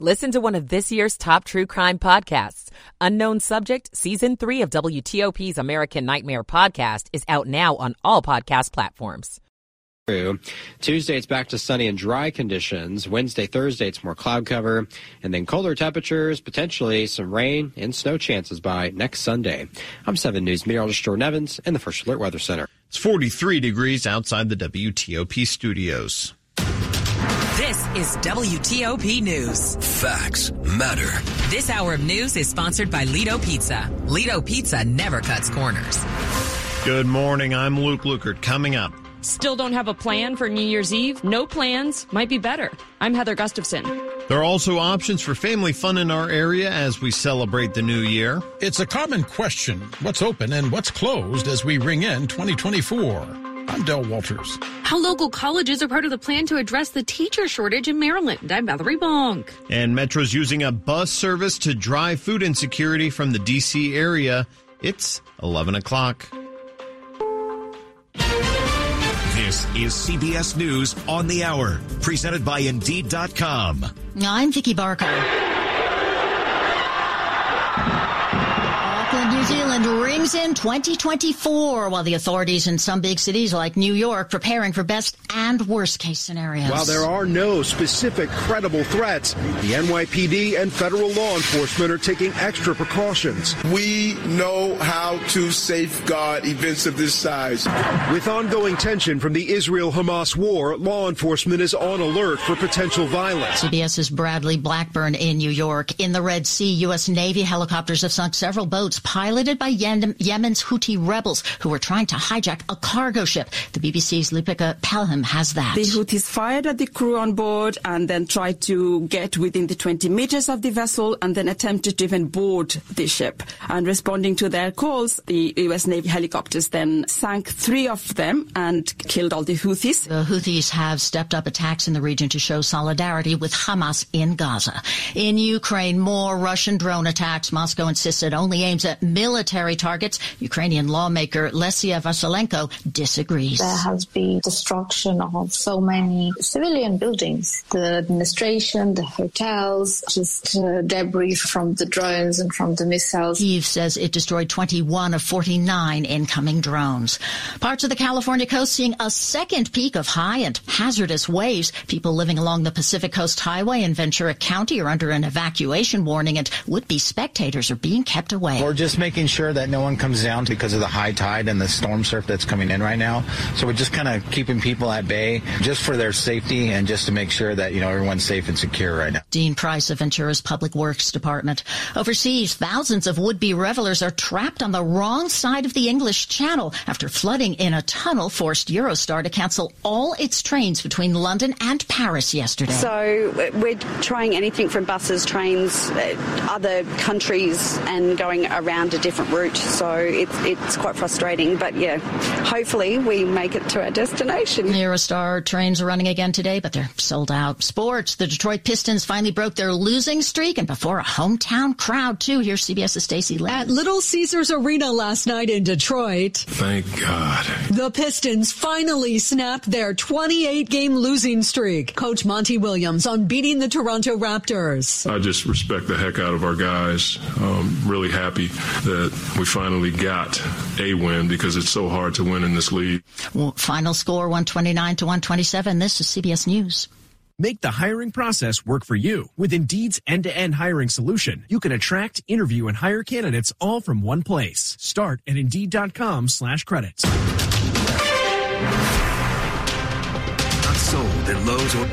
Listen to one of this year's top true crime podcasts. Unknown Subject, Season 3 of WTOP's American Nightmare podcast is out now on all podcast platforms. Tuesday, it's back to sunny and dry conditions. Wednesday, Thursday, it's more cloud cover. And then colder temperatures, potentially some rain and snow chances by next Sunday. I'm 7 News meteorologist Jordan Evans in the First Alert Weather Center. It's 43 degrees outside the WTOP studios. This is WTOP News. Facts matter. This hour of news is sponsored by Lido Pizza. Lido Pizza never cuts corners. Good morning. I'm Luke Lukert. Coming up. Still don't have a plan for New Year's Eve? No plans might be better. I'm Heather Gustafson. There are also options for family fun in our area as we celebrate the new year. It's a common question what's open and what's closed as we ring in 2024. I'm Del Walters. How local colleges are part of the plan to address the teacher shortage in Maryland. I'm Valerie Bonk. And Metro's using a bus service to drive food insecurity from the D.C. area. It's 11 o'clock. This is CBS News on the Hour, presented by Indeed.com. I'm Vicki Barker. New Zealand rings in 2024 while the authorities in some big cities like New York preparing for best and worst case scenarios. While there are no specific credible threats, the NYPD and federal law enforcement are taking extra precautions. We know how to safeguard events of this size. With ongoing tension from the Israel Hamas war, law enforcement is on alert for potential violence. CBS's Bradley Blackburn in New York. In the Red Sea, U.S. Navy helicopters have sunk several boats piloted by Yemen's Houthi rebels who were trying to hijack a cargo ship. The BBC's Lipika Pelham has that. The Houthis fired at the crew on board and then tried to get within the 20 meters of the vessel and then attempted to even board the ship. And responding to their calls, the U.S. Navy helicopters then sank three of them and killed all the Houthis. The Houthis have stepped up attacks in the region to show solidarity with Hamas in Gaza. In Ukraine, more Russian drone attacks. Moscow insists it only aims at military targets. Ukrainian lawmaker Lesia Vasilenko disagrees. There has been destruction of so many civilian buildings, the administration, the hotels, just uh, debris from the drones and from the missiles. Kyiv says it destroyed 21 of 49 incoming drones. Parts of the California coast seeing a second peak of high and hazardous waves. People living along the Pacific Coast Highway in Ventura County are under an evacuation warning and would-be spectators are being kept away. We're just making sure that no one comes down because of the high tide and the storm surf that's coming in right now. So we're just kind of keeping people at bay just for their safety and just to make sure that, you know, everyone's safe and secure right now. Dean Price of Ventura's Public Works Department. Overseas, thousands of would-be revelers are trapped on the wrong side of the English Channel after flooding in a tunnel forced Eurostar to cancel all its trains between London and Paris yesterday. So we're trying anything from buses, trains, uh, other countries and going around a different route. So it's, it's quite frustrating. But yeah, hopefully we make it to our destination. Eurostar trains are running again today, but they're sold out. Sports, the Detroit Pistons finally broke their losing streak and before a hometown crowd too. Here's CBS's Stacey Lynn. At Little Caesars Arena last night in Detroit. Thank God. The Pistons finally snapped their 28 game losing streak. Coach Monty Williams on beating the Toronto Raptors. I just respect the heck out of our guys. Um, really happy that we finally got a win because it's so hard to win in this league. Well, final score 129 to 127. This is CBS News. Make the hiring process work for you. With Indeed's end-to-end hiring solution, you can attract, interview, and hire candidates all from one place. Start at Indeed.com slash credits. Not sold at Lowe's or...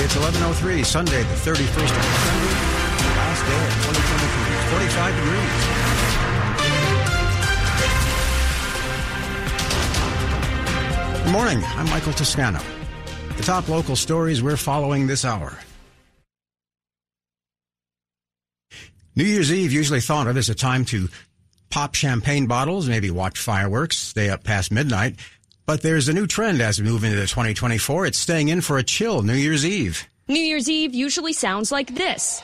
It's 11.03, Sunday, the 31st of December, last day of 2023. It's 45 degrees. Good morning. I'm Michael Toscano. The top local stories we're following this hour. New Year's Eve usually thought of as a time to pop champagne bottles, maybe watch fireworks, stay up past midnight. But there's a new trend as we move into 2024. It's staying in for a chill New Year's Eve. New Year's Eve usually sounds like this,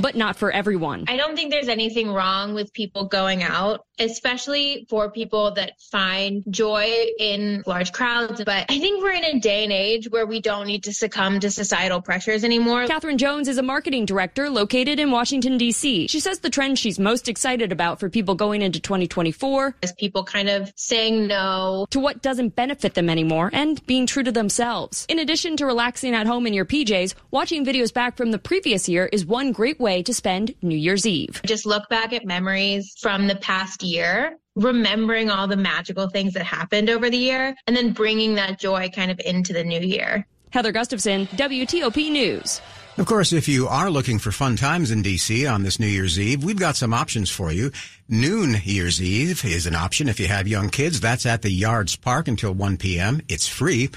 but not for everyone. I don't think there's anything wrong with people going out especially for people that find joy in large crowds. But I think we're in a day and age where we don't need to succumb to societal pressures anymore. Catherine Jones is a marketing director located in Washington, D.C. She says the trend she's most excited about for people going into 2024 is people kind of saying no to what doesn't benefit them anymore and being true to themselves. In addition to relaxing at home in your PJs, watching videos back from the previous year is one great way to spend New Year's Eve. Just look back at memories from the past year remembering all the magical things that happened over the year and then bringing that joy kind of into the new year. Heather Gustafson, WTOP News. Of course, if you are looking for fun times in DC on this New Year's Eve, we've got some options for you. Noon Year's Eve is an option if you have young kids. That's at the Yards Park until 1 p.m. It's free.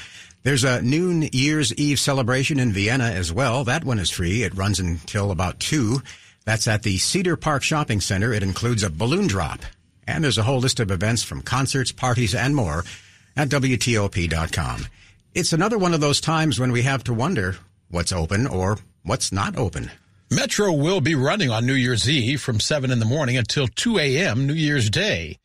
There's a noon Year's Eve celebration in Vienna as well. That one is free. It runs until about 2. That's at the Cedar Park Shopping Center. It includes a balloon drop. And there's a whole list of events from concerts, parties, and more at WTOP.com. It's another one of those times when we have to wonder what's open or what's not open. Metro will be running on New Year's Eve from 7 in the morning until 2 a.m. New Year's Day.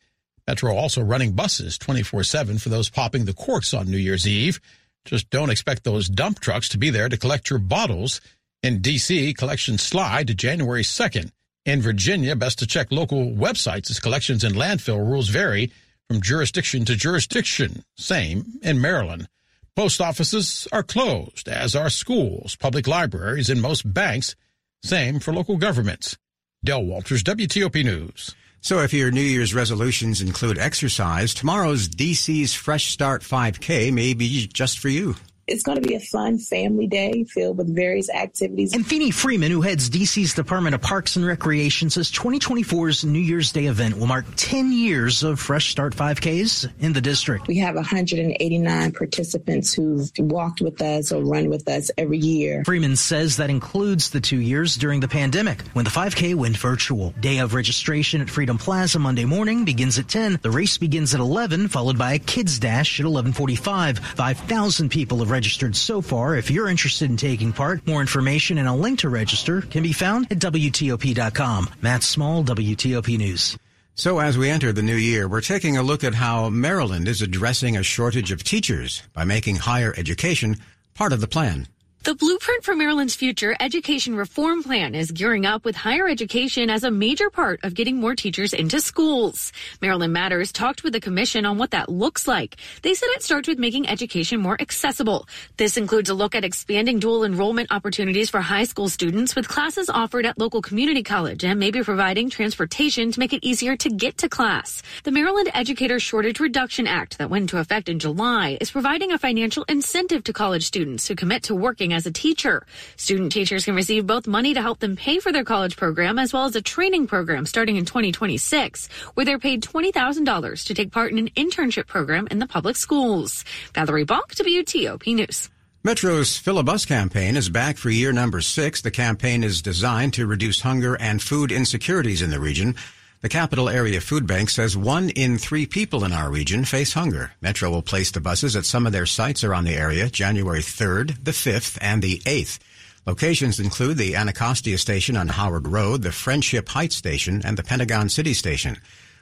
Metro also running buses 24-7 for those popping the corks on New Year's Eve. Just don't expect those dump trucks to be there to collect your bottles. In D.C., collections slide to January 2nd. In Virginia, best to check local websites as collections and landfill rules vary from jurisdiction to jurisdiction. Same in Maryland. Post offices are closed, as are schools, public libraries, and most banks. Same for local governments. Del Walters, WTOP News. So if your New Year's resolutions include exercise, tomorrow's DC's Fresh Start 5K may be just for you. It's going to be a fun family day filled with various activities. And Feeney Freeman, who heads DC's Department of Parks and Recreation, says 2024's New Year's Day event will mark 10 years of Fresh Start 5Ks in the district. We have 189 participants who've walked with us or run with us every year. Freeman says that includes the two years during the pandemic when the 5K went virtual. Day of registration at Freedom Plaza Monday morning begins at 10. The race begins at 11, followed by a kids dash at 11:45. 5,000 people have registered registered so far. If you're interested in taking part, more information and a link to register can be found at WTOP.com. Matt Small, WTOP News. So as we enter the new year, we're taking a look at how Maryland is addressing a shortage of teachers by making higher education part of the plan. The Blueprint for Maryland's Future Education Reform Plan is gearing up with higher education as a major part of getting more teachers into schools. Maryland Matters talked with the commission on what that looks like. They said it starts with making education more accessible. This includes a look at expanding dual enrollment opportunities for high school students with classes offered at local community college and maybe providing transportation to make it easier to get to class. The Maryland Educator Shortage Reduction Act that went into effect in July is providing a financial incentive to college students who commit to working working as a teacher. Student teachers can receive both money to help them pay for their college program as well as a training program starting in 2026, where they're paid $20,000 to take part in an internship program in the public schools. Valerie Bonk, WTOP News. Metro's Fill-A-Bus campaign is back for year number six. The campaign is designed to reduce hunger and food insecurities in the region. The Capital Area Food Bank says one in three people in our region face hunger. Metro will place the buses at some of their sites around the area January 3rd, the 5th, and the 8th. Locations include the Anacostia Station on Howard Road, the Friendship Heights Station, and the Pentagon City Station.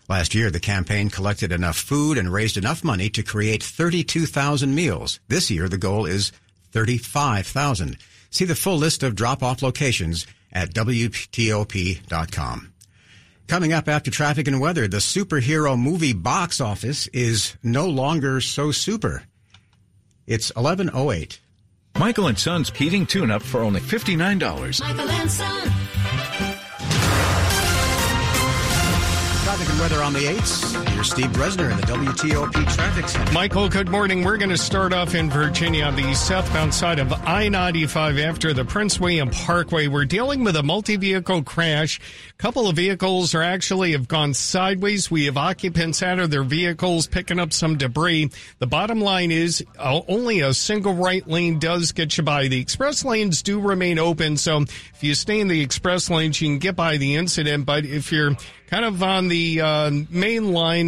Last year, the campaign collected enough food and raised enough money to create 32,000 meals. This year, the goal is 35,000. See the full list of drop-off locations at WTOP.com. Coming up after traffic and weather, the superhero movie box office is no longer so super. It's 1108. Michael and Son's heating tune up for only $59. Michael and Son. Traffic and weather on the 8s. Here's Steve Dresner in the WTOP Traffic Center. Michael, good morning. We're going to start off in Virginia on the southbound side of I 95 after the Prince William Parkway. We're dealing with a multi vehicle crash. A couple of vehicles are actually have gone sideways. We have occupants out of their vehicles picking up some debris. The bottom line is uh, only a single right lane does get you by. The express lanes do remain open. So if you stay in the express lanes, you can get by the incident. But if you're kind of on the uh, main line,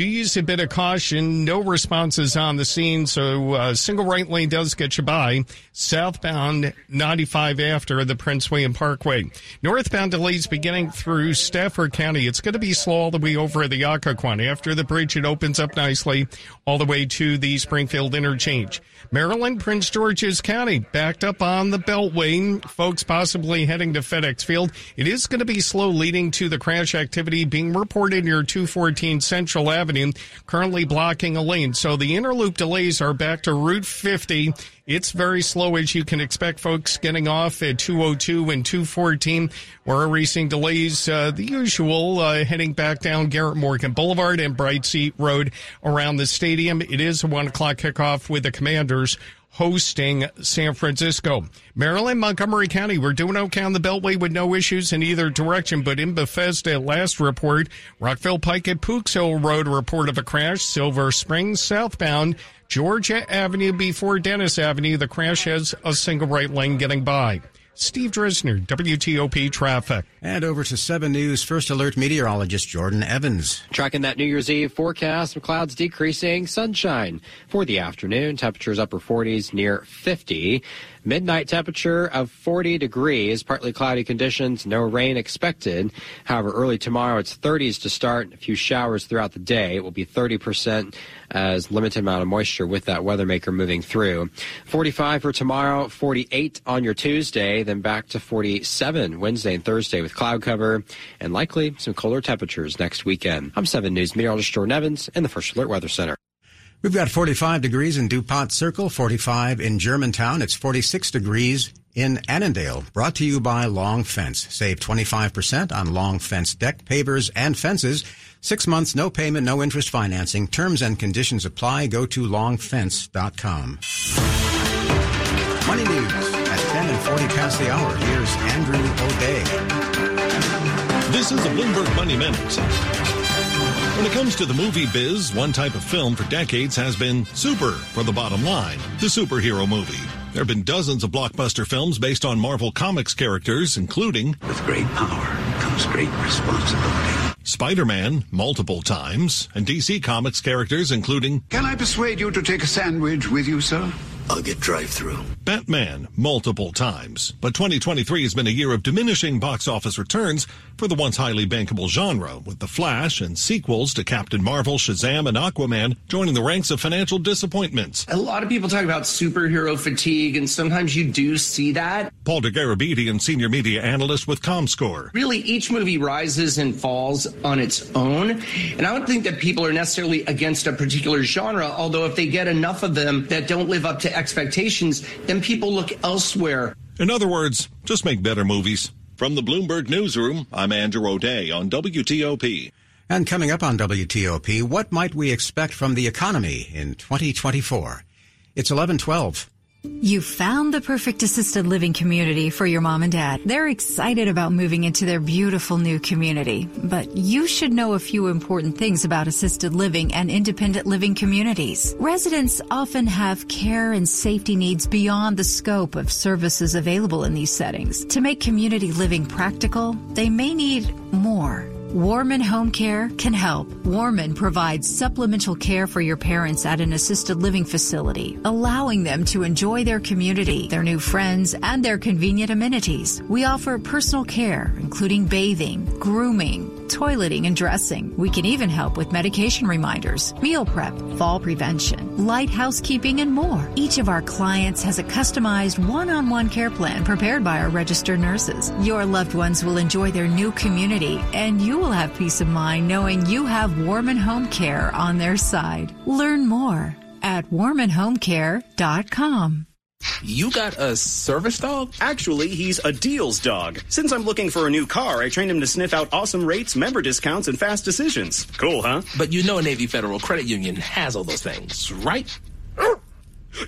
do use a bit of caution. No responses on the scene, so uh, single right lane does get you by. Southbound 95 after the Prince William Parkway. Northbound delays beginning through Stafford County. It's going to be slow all the way over the Occoquan. After the bridge, it opens up nicely all the way to the Springfield interchange. Maryland, Prince George's County, backed up on the Beltway. Folks possibly heading to FedEx Field. It is going to be slow leading to the crash activity being reported near 214 Central Avenue, currently blocking a lane. So the interloop delays are back to Route 50. It's very slow as you can expect folks getting off at 202 and 214. We're racing delays, uh, the usual, uh, heading back down Garrett Morgan Boulevard and Brightseat Road around the stadium. It is a one o'clock kickoff with the commanders hosting San Francisco. Maryland, Montgomery County, we're doing okay on the Beltway with no issues in either direction, but in Bethesda, last report, Rockville Pike at Pooks Hill Road, report of a crash, Silver Springs southbound, Georgia Avenue before Dennis Avenue. The crash has a single right lane getting by. Steve Dresner, WTOP Traffic. And over to 7 News First Alert meteorologist Jordan Evans. Tracking that New Year's Eve forecast, some clouds decreasing, sunshine for the afternoon. Temperatures upper 40s near 50. Midnight temperature of 40 degrees, partly cloudy conditions, no rain expected. However, early tomorrow it's 30s to start, a few showers throughout the day. It will be 30% as limited amount of moisture with that weather maker moving through. 45 for tomorrow, 48 on your Tuesday, then back to 47 Wednesday and Thursday with cloud cover and likely some colder temperatures next weekend. I'm 7 News meteorologist Jordan Evans in the First Alert Weather Center. We've got 45 degrees in DuPont Circle, 45 in Germantown. It's 46 degrees in Annandale. Brought to you by Long Fence. Save 25% on Long Fence deck, pavers, and fences. Six months, no payment, no interest financing. Terms and conditions apply. Go to longfence.com. Money news at 10 and 40 past the hour. Here's Andrew O'Day. This is a Bloomberg Money Minute. When it comes to the movie biz, one type of film for decades has been super for the bottom line, the superhero movie. There have been dozens of blockbuster films based on Marvel Comics characters, including With great power comes great responsibility. Spider-Man multiple times, and DC Comics characters including Can I persuade you to take a sandwich with you, sir? I'll get drive-through. Batman multiple times. But 2023 has been a year of diminishing box office returns for the once highly bankable genre, with The Flash and sequels to Captain Marvel, Shazam, and Aquaman joining the ranks of financial disappointments. A lot of people talk about superhero fatigue, and sometimes you do see that. Paul Dergarabedian, senior media analyst with ComScore. Really, each movie rises and falls on its own, and I don't think that people are necessarily against a particular genre, although if they get enough of them that don't live up to expectations, then people look elsewhere. In other words, just make better movies. From the Bloomberg Newsroom, I'm Andrew O'Day on WTOP. And coming up on WTOP, what might we expect from the economy in 2024? It's 1112. You found the perfect assisted living community for your mom and dad. They're excited about moving into their beautiful new community. But you should know a few important things about assisted living and independent living communities. Residents often have care and safety needs beyond the scope of services available in these settings. To make community living practical, they may need more. Warman Home Care can help. Warman provides supplemental care for your parents at an assisted living facility, allowing them to enjoy their community, their new friends, and their convenient amenities. We offer personal care, including bathing, grooming, toileting, and dressing. We can even help with medication reminders, meal prep, fall prevention, light housekeeping, and more. Each of our clients has a customized one-on-one care plan prepared by our registered nurses. Your loved ones will enjoy their new community, and you will have peace of mind knowing you have Warman Home Care on their side. Learn more at warmanhomecare.com. You got a service dog? Actually, he's a deals dog. Since I'm looking for a new car, I trained him to sniff out awesome rates, member discounts, and fast decisions. Cool, huh? But you know a Navy Federal Credit Union has all those things, right?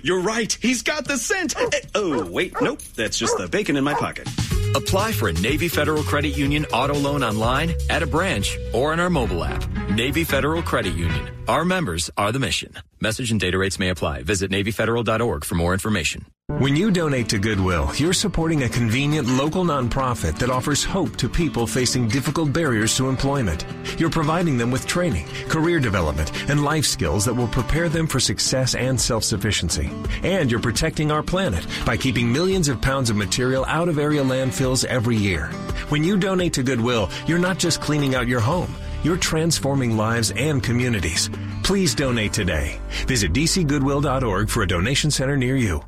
You're right. He's got the scent. Eh, Oh, wait, nope. That's just the bacon in my pocket. Apply for a Navy Federal Credit Union auto loan online, at a branch, or on our mobile app. Navy Federal Credit Union. Our members are the mission. Message and data rates may apply. Visit NavyFederal.org for more information. When you donate to Goodwill, you're supporting a convenient local nonprofit that offers hope to people facing difficult barriers to employment. You're providing them with training, career development, and life skills that will prepare them for success and self-sufficiency. And you're protecting our planet by keeping millions of pounds of material out of area landfills every year. When you donate to Goodwill, you're not just cleaning out your home, you're transforming lives and communities. Please donate today. Visit dcgoodwill.org for a donation center near you.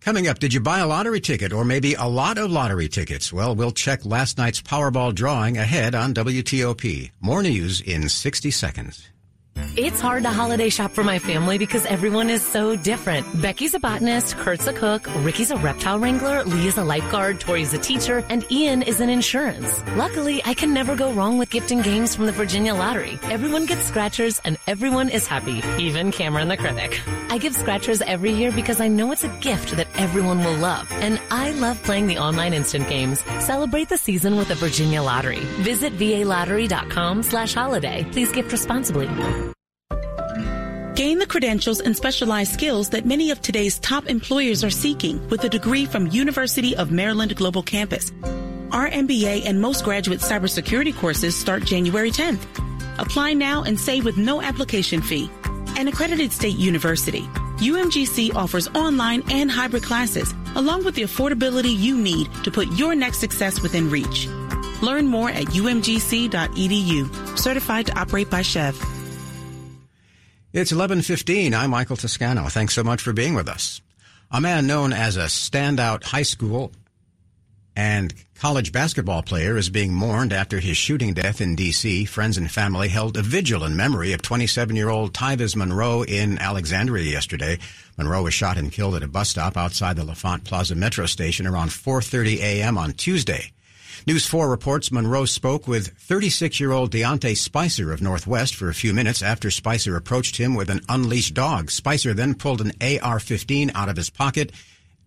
Coming up, did you buy a lottery ticket or maybe a lot of lottery tickets? Well, we'll check last night's Powerball drawing ahead on WTOP. More news in 60 seconds. It's hard to holiday shop for my family because everyone is so different. Becky's a botanist, Kurt's a cook, Ricky's a reptile wrangler, Leah's a lifeguard, Tori's a teacher, and Ian is in insurance. Luckily, I can never go wrong with gifting games from the Virginia Lottery. Everyone gets scratchers and everyone is happy, even Cameron the critic. I give scratchers every year because I know it's a gift that everyone will love. And I love playing the online instant games. Celebrate the season with the Virginia Lottery. Visit VALottery.com slash holiday. Please gift responsibly. Gain the credentials and specialized skills that many of today's top employers are seeking with a degree from University of Maryland Global Campus. Our MBA and most graduate cybersecurity courses start January 10th. Apply now and save with no application fee. An accredited state university, UMGC offers online and hybrid classes, along with the affordability you need to put your next success within reach. Learn more at umgc.edu. Certified to operate by SCHEV. It's 11:15. I'm Michael Toscano. Thanks so much for being with us. A man known as a standout high school and college basketball player is being mourned after his shooting death in D.C. Friends and family held a vigil in memory of 27-year-old Tyvis Monroe in Alexandria yesterday. Monroe was shot and killed at a bus stop outside the L'Enfant Plaza metro station around 4:30 a.m. on Tuesday. News 4 reports Monroe spoke with 36-year-old Deontay Spicer of Northwest for a few minutes after Spicer approached him with an unleashed dog. Spicer then pulled an AR-15 out of his pocket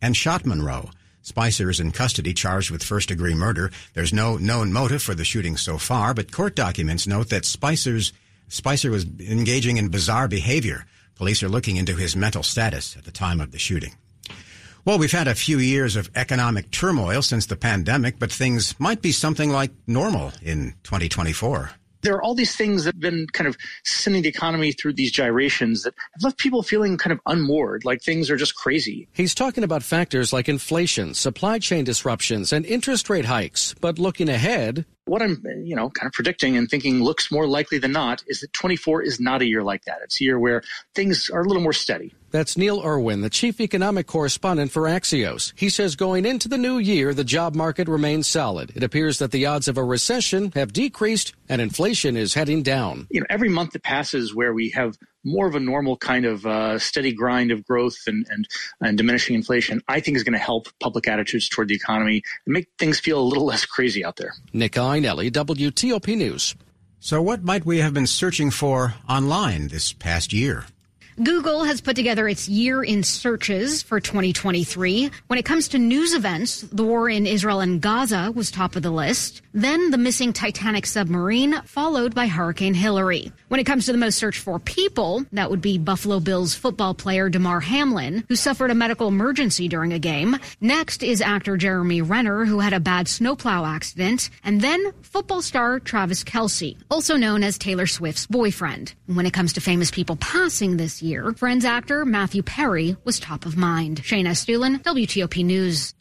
and shot Monroe. Spicer is in custody charged with first degree murder. There's no known motive for the shooting so far, but court documents note that Spicer's Spicer was engaging in bizarre behavior. Police are looking into his mental status at the time of the shooting. Well, we've had a few years of economic turmoil since the pandemic, but things might be something like normal in 2024 there are all these things that have been kind of sending the economy through these gyrations that have left people feeling kind of unmoored, like things are just crazy. He's talking about factors like inflation, supply chain disruptions, and interest rate hikes. But looking ahead, what I'm, you know, kind of predicting and thinking looks more likely than not is that 24 is not a year like that. It's a year where things are a little more steady. That's Neil Irwin, the chief economic correspondent for Axios. He says going into the new year, the job market remains solid. It appears that the odds of a recession have decreased and inflation is heading down. You know, every month that passes where we have more of a normal kind of uh, steady grind of growth and, and, and diminishing inflation, I think is going to help public attitudes toward the economy and make things feel a little less crazy out there. Nick Iannelli, WTOP News. So, what might we have been searching for online this past year? Google has put together its year in searches for 2023. When it comes to news events, the war in Israel and Gaza was top of the list. Then the missing Titanic submarine, followed by Hurricane Hilary. When it comes to the most searched for people, that would be Buffalo Bills football player Damar Hamlin, who suffered a medical emergency during a game. Next is actor Jeremy Renner, who had a bad snowplow accident. And then football star Travis Kelce, also known as Taylor Swift's boyfriend. When it comes to famous people passing this year, Friends actor Matthew Perry was top of mind. Shayna Estulin, WTOP News.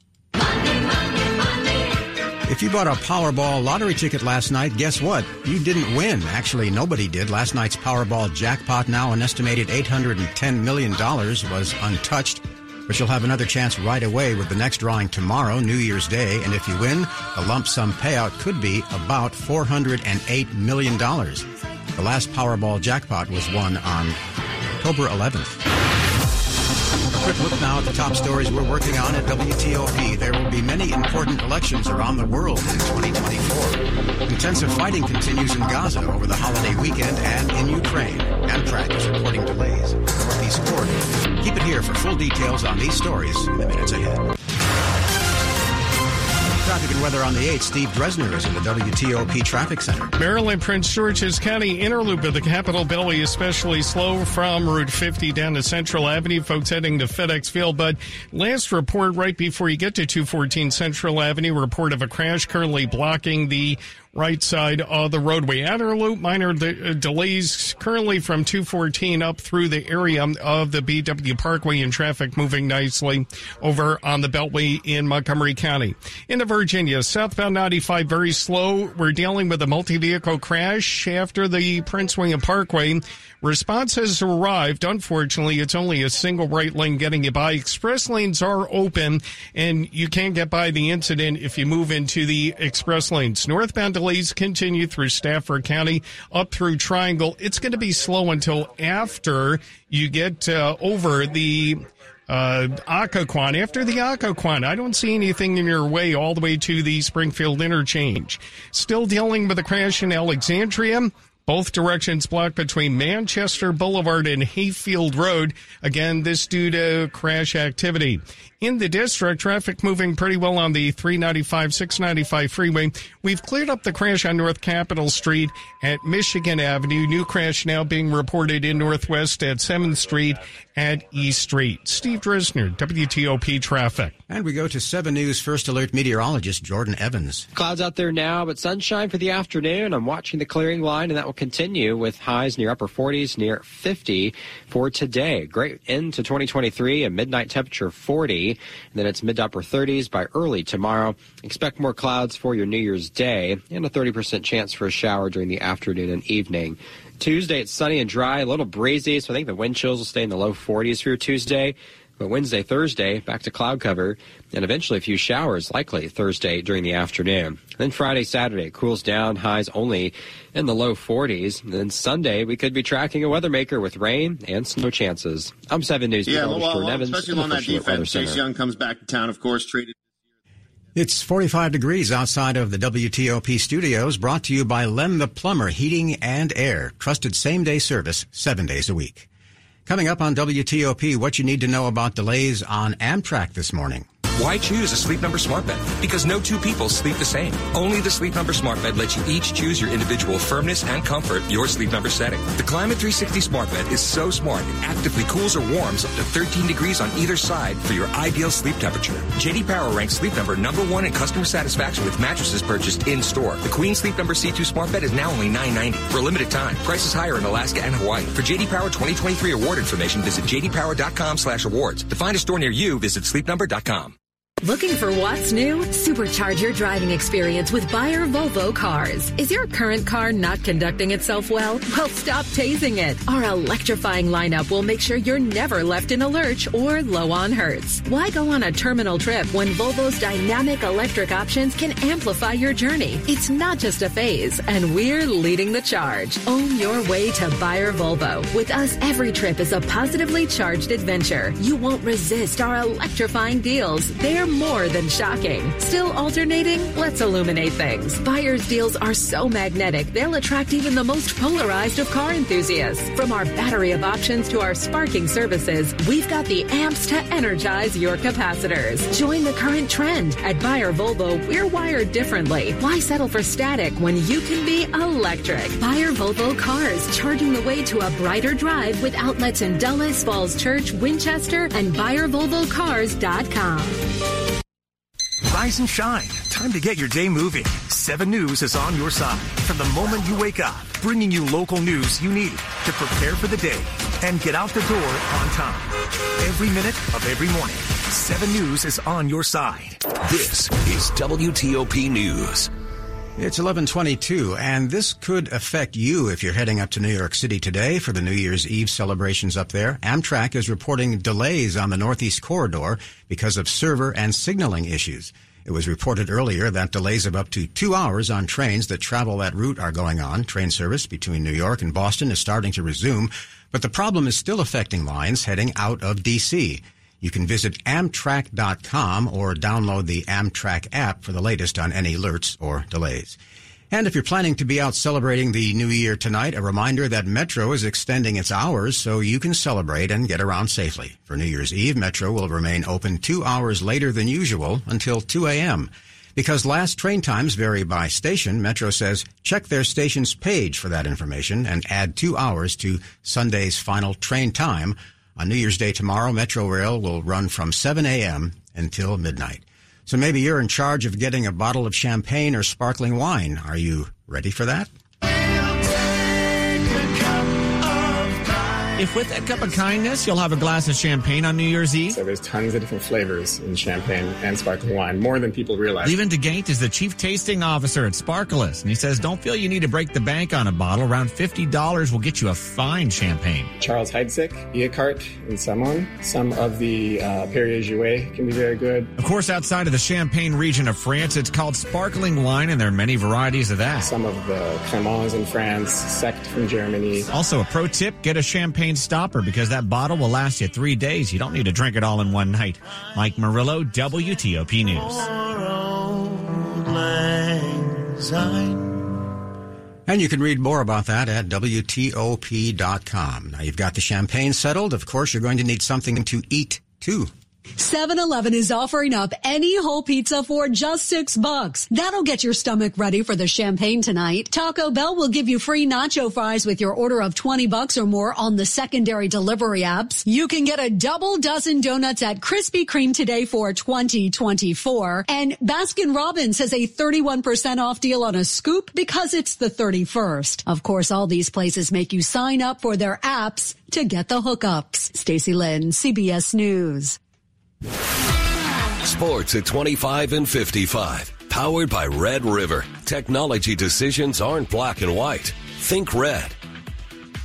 If you bought a Powerball lottery ticket last night, guess what? You didn't win. Actually, nobody did. Last night's Powerball jackpot, now an estimated $810 million, was untouched. But you'll have another chance right away with the next drawing tomorrow, New Year's Day. And if you win, the lump sum payout could be about $408 million. The last Powerball jackpot was won on October 11th. A quick look now at the top stories we're working on at WTOP. There will be many important elections around the world in 2024. Intensive fighting continues in Gaza over the holiday weekend and in Ukraine. Amtrak is reporting delays Northeast Corridor. Keep it here for full details on these stories in the minutes ahead. Traffic and weather on the 8th. Steve Dresner is in the WTOP Traffic Center. Maryland, Prince George's County Interloop of the Capitol Beltway, especially slow from Route 50 down to Central Avenue. Folks heading to FedEx Field. But last report right before you get to 214 Central Avenue, report of a crash currently blocking the right side of the roadway. Outer loop, minor de- uh, delays currently from 214 up through the area of the BW Parkway and traffic moving nicely over on the Beltway in Montgomery County. Into Virginia, southbound 95 very slow. We're dealing with a multi-vehicle crash after the Prince William Parkway. Response has arrived. Unfortunately, it's only a single right lane getting you by. Express lanes are open and you can't get by the incident if you move into the express lanes. Northbound delays continue through Stafford County up through Triangle. It's going to be slow until after you get uh, over the uh, Occoquan. After the Occoquan, I don't see anything in your way all the way to the Springfield interchange. Still dealing with a crash in Alexandria. Both directions blocked between Manchester Boulevard and Hayfield Road. Again, this due to crash activity. In the district, traffic moving pretty well on the 395, 695 freeway. We've cleared up the crash on North Capitol Street at Michigan Avenue. New crash now being reported in Northwest at 7th Street at E Street. Steve Dresner, WTOP Traffic. And we go to 7 News First Alert meteorologist Jordan Evans. Clouds out there now, but sunshine for the afternoon. I'm watching the clearing line, and that will continue with highs near upper 40s, near 50 for today. Great end to 2023, a midnight temperature 40. And then it's mid to upper 30s by early tomorrow. Expect more clouds for your New Year's Day and a 30% chance for a shower during the afternoon and evening. Tuesday, it's sunny and dry, a little breezy, so I think the wind chills will stay in the low 40s for your Tuesday. But Wednesday, Thursday, back to cloud cover, and eventually a few showers likely Thursday during the afternoon. Then Friday, Saturday, cools down, highs only in the low 40s. And then Sunday, we could be tracking a weather maker with rain and snow chances. I'm 7 News. Yeah, well, well, Evans, especially on that defense. Chase Young comes back to town, of course, traded. It's 45 degrees outside of the WTOP studios, brought to you by Len the Plumber Heating and Air. Trusted same day service, seven days a week. Coming up on WTOP, what you need to know about delays on Amtrak this morning. Why choose a Sleep Number smart bed? Because no two people sleep the same. Only the Sleep Number smart bed lets you each choose your individual firmness and comfort, your Sleep Number setting. The Climate 360 smart bed is so smart it actively cools or warms up to 13 degrees on either side for your ideal sleep temperature. JD Power ranks Sleep Number number one in customer satisfaction with mattresses purchased in store. The Queen Sleep Number C2 smart bed is now only $9.90 for a limited time. Prices higher in Alaska and Hawaii. For JD Power 2023 award information, visit jdpower.com/awards. To find a store near you, visit sleepnumber.com. Looking for what's new? Supercharge your driving experience with Beyer Volvo cars. Is your current car not conducting itself well? Well, stop tasing it. Our electrifying lineup will make sure you're never left in a lurch or low on hertz. Why go on a terminal trip when Volvo's dynamic electric options can amplify your journey? It's not just a phase, and we're leading the charge. Own your way to Beyer Volvo. With us, every trip is a positively charged adventure. You won't resist our electrifying deals. They're more than shocking. Still alternating? Let's illuminate things. Beyer's deals are so magnetic, they'll attract even the most polarized of car enthusiasts. From our battery of options to our sparking services, we've got the amps to energize your capacitors. Join the current trend. At Beyer Volvo, we're wired differently. Why settle for static when you can be electric? Beyer Volvo cars, charging the way to a brighter drive with outlets in Dulles, Falls Church, Winchester, and BeyerVolvoCars.com. Rise and shine. Time to get your day moving. 7 News is on your side from the moment you wake up, bringing you local news you need to prepare for the day and get out the door on time. Every minute of every morning, 7 News is on your side. This is WTOP News. It's 1122, and this could affect you if you're heading up to New York City today for the New Year's Eve celebrations up there. Amtrak is reporting delays on the Northeast Corridor because of server and signaling issues. It was reported earlier that delays of up to two hours on trains that travel that route are going on. Train service between New York and Boston is starting to resume, but the problem is still affecting lines heading out of D.C. You can visit Amtrak.com or download the Amtrak app for the latest on any alerts or delays. And if you're planning to be out celebrating the new year tonight, a reminder that Metro is extending its hours so you can celebrate and get around safely. For New Year's Eve, Metro will remain open two hours later than usual until 2 a.m. Because last train times vary by station, Metro says check their station's page for that information and add two hours to Sunday's final train time. On New Year's Day tomorrow, Metro Rail will run from 7 a.m. until midnight. So maybe you're in charge of getting a bottle of champagne or sparkling wine. Are you ready for that? If with that cup of kindness, you'll have a glass of champagne on New Year's Eve. So there's tons of different flavors in champagne and sparkling wine, more than people realize. Leland DeGate is the chief tasting officer at Sparkletts, and he says, don't feel you need to break the bank on a bottle. Around $50 will get you a fine champagne. Charles Heidsieck, Eacart, and Samon. Some of the uh, Perrier-Jouet can be very good. Of course, outside of the Champagne region of France, it's called sparkling wine, and there are many varieties of that. Some of the Cremants in France, Sekt from Germany. Also, a pro tip, get a champagne stopper because that bottle will last you three days. You don't need to drink it all in one night. Mike Murillo, WTOP News. And you can read more about that at WTOP.com. Now you've got the champagne settled. Of course, you're going to need something to eat too. 7-Eleven is offering up any whole pizza for just six bucks. That'll get your stomach ready for the champagne tonight. Taco Bell will give you free nacho fries with your order of 20 bucks or more on the secondary delivery apps. You can get a double dozen donuts at Krispy Kreme today for 2024. And Baskin Robbins has a 31% off deal on a scoop because it's the 31st. Of course, all these places make you sign up for their apps to get the hookups. Stacy Lynn, CBS News. Sports at 25 and 55. Powered by Red River. Technology decisions aren't black and white. Think red.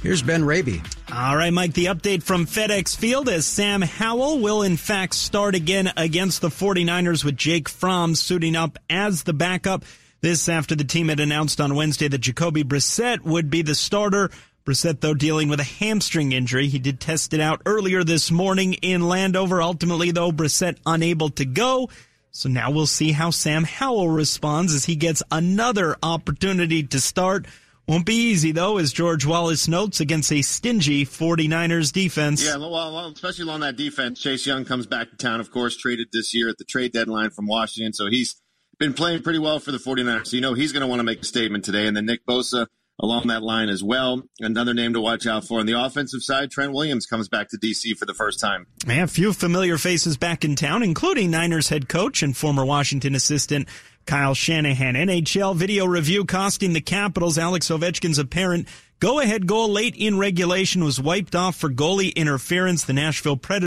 Here's Ben Raby. All right, Mike, the update from FedEx Field is Sam Howell will in fact start again against the 49ers with Jake Fromm suiting up as the backup. This after the team had announced on Wednesday that Jacoby Brissett would be the starter. Brissett, though, dealing with a hamstring injury. He did test it out earlier this morning in Landover. Ultimately, though, Brissett unable to go. So now we'll see how Sam Howell responds as he gets another opportunity to start. Won't be easy, though, as George Wallace notes, against a stingy 49ers defense. Yeah, well, especially along that defense. Chase Young comes back to town, of course, traded this year at the trade deadline from Washington. So he's been playing pretty well for the 49ers. So you know he's going to want to make a statement today. And then Nick Bosa along that line as well. Another name to watch out for on the offensive side, Trent Williams comes back to DC for the first time. Yeah, a few familiar faces back in town, including Niners head coach and former Washington assistant Kyle Shanahan. NHL video review costing the Capitals Alex Ovechkin's apparent go-ahead goal late in regulation was wiped off for goalie interference. The Nashville Predators